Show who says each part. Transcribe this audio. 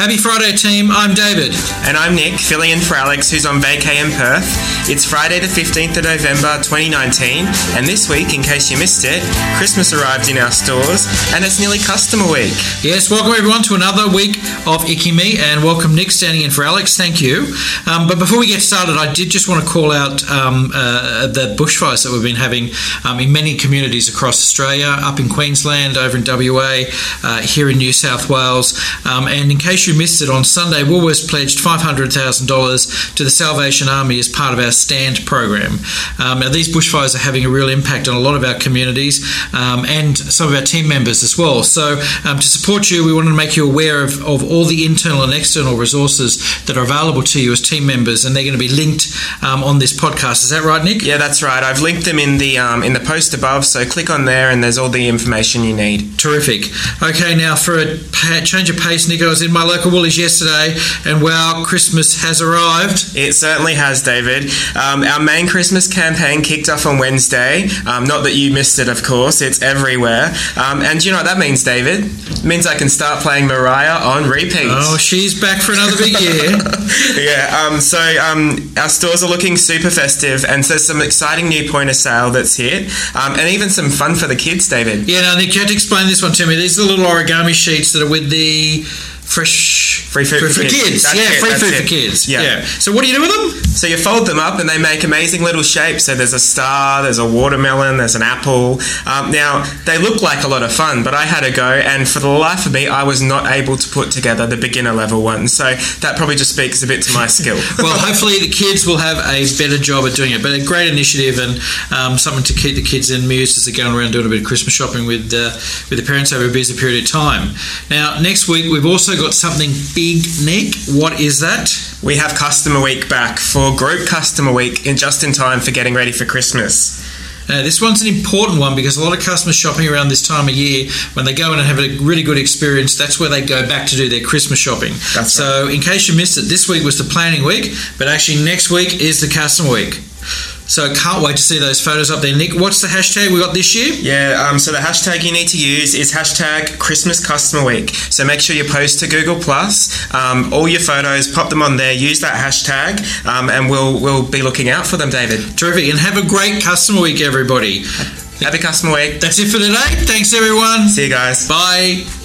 Speaker 1: Happy Friday, team. I'm David.
Speaker 2: And I'm Nick, filling in for Alex, who's on vacay in Perth. It's Friday, the 15th of November 2019, and this week, in case you missed it, Christmas arrived in our stores, and it's nearly Customer Week.
Speaker 1: Yes, welcome everyone to another week of ICYMI, and welcome Nick standing in for Alex. Thank you. Um, but before we get started, I did just want to call out um, uh, the bushfires that we've been having um, in many communities across Australia, up in Queensland, over in WA, uh, here in New South Wales. Um, and in case you missed it, on Sunday, Woolworths pledged $500,000 to the Salvation Army as part of our STAND program. Um, now, these bushfires are having a real impact on a lot of our communities um, and some of our team members as well. So, um, to support you, we wanted to make you aware of, of all the internal and external resources that are available to you as team members, and they're going to be linked um, on this podcast. Is that right, Nick?
Speaker 2: Yeah, that's right. I've linked them in the um, in the post above, so click on there, and there's all the information you need.
Speaker 1: Terrific. Okay, now for a change of pace, Nick, I was in my local Woolies yesterday, and wow, Christmas has arrived.
Speaker 2: It certainly has, David. Um, our main Christmas campaign kicked off on Wednesday. Um, not that you missed it, of course. It's everywhere. Um, and do you know what that means, David? It means I can start playing Mariah on repeat.
Speaker 1: Oh, she's back for another big year.
Speaker 2: yeah. Um, so um, our stores are looking super festive, and there's some exciting new point of sale that's hit, um, and even some fun for the kids, David.
Speaker 1: Yeah, now Nick, you have to explain this one to me. These are the little origami sheets that are with the fresh
Speaker 2: Free food for kids. That's
Speaker 1: yeah,
Speaker 2: it,
Speaker 1: free food
Speaker 2: it.
Speaker 1: for kids.
Speaker 2: Yeah.
Speaker 1: Yeah. So what do you do with them?
Speaker 2: So you fold them up and they make amazing little shapes. So there's a star, there's a watermelon, there's an apple. Um, now, they look like a lot of fun, but I had a go, and for the life of me, I was not able to put together the beginner level one. So that probably just speaks a bit to my skill.
Speaker 1: Well, hopefully the kids will have a better job at doing it. But a great initiative and um, something to keep the kids amused as they're going around doing a bit of Christmas shopping with uh, with the parents over a busy period of time. Now, next week we've also got something big, Nick. What is that?
Speaker 2: we have Customer Week back for Group Customer Week in just in time for getting ready for Christmas.
Speaker 1: Now, this one's an important one because a lot of customers shopping around this time of year, when they go in and have a really good experience, that's where they go back to do their Christmas shopping.
Speaker 2: That's
Speaker 1: so, in case you missed it, this week was the planning week, but actually next week is the customer week. So, can't wait to see those photos up there. Nick, what's the hashtag we got this year?
Speaker 2: Yeah, um, so the hashtag you need to use is hashtag Christmas Customer Week. So make sure you post to Google Plus um, all your photos, pop them on there, use that hashtag, um, and we'll we'll be looking out for them, David.
Speaker 1: Terrific, and have a great customer week, everybody.
Speaker 2: Happy Customer Week.
Speaker 1: That's it for today. Thanks, everyone.
Speaker 2: See you guys.
Speaker 1: Bye.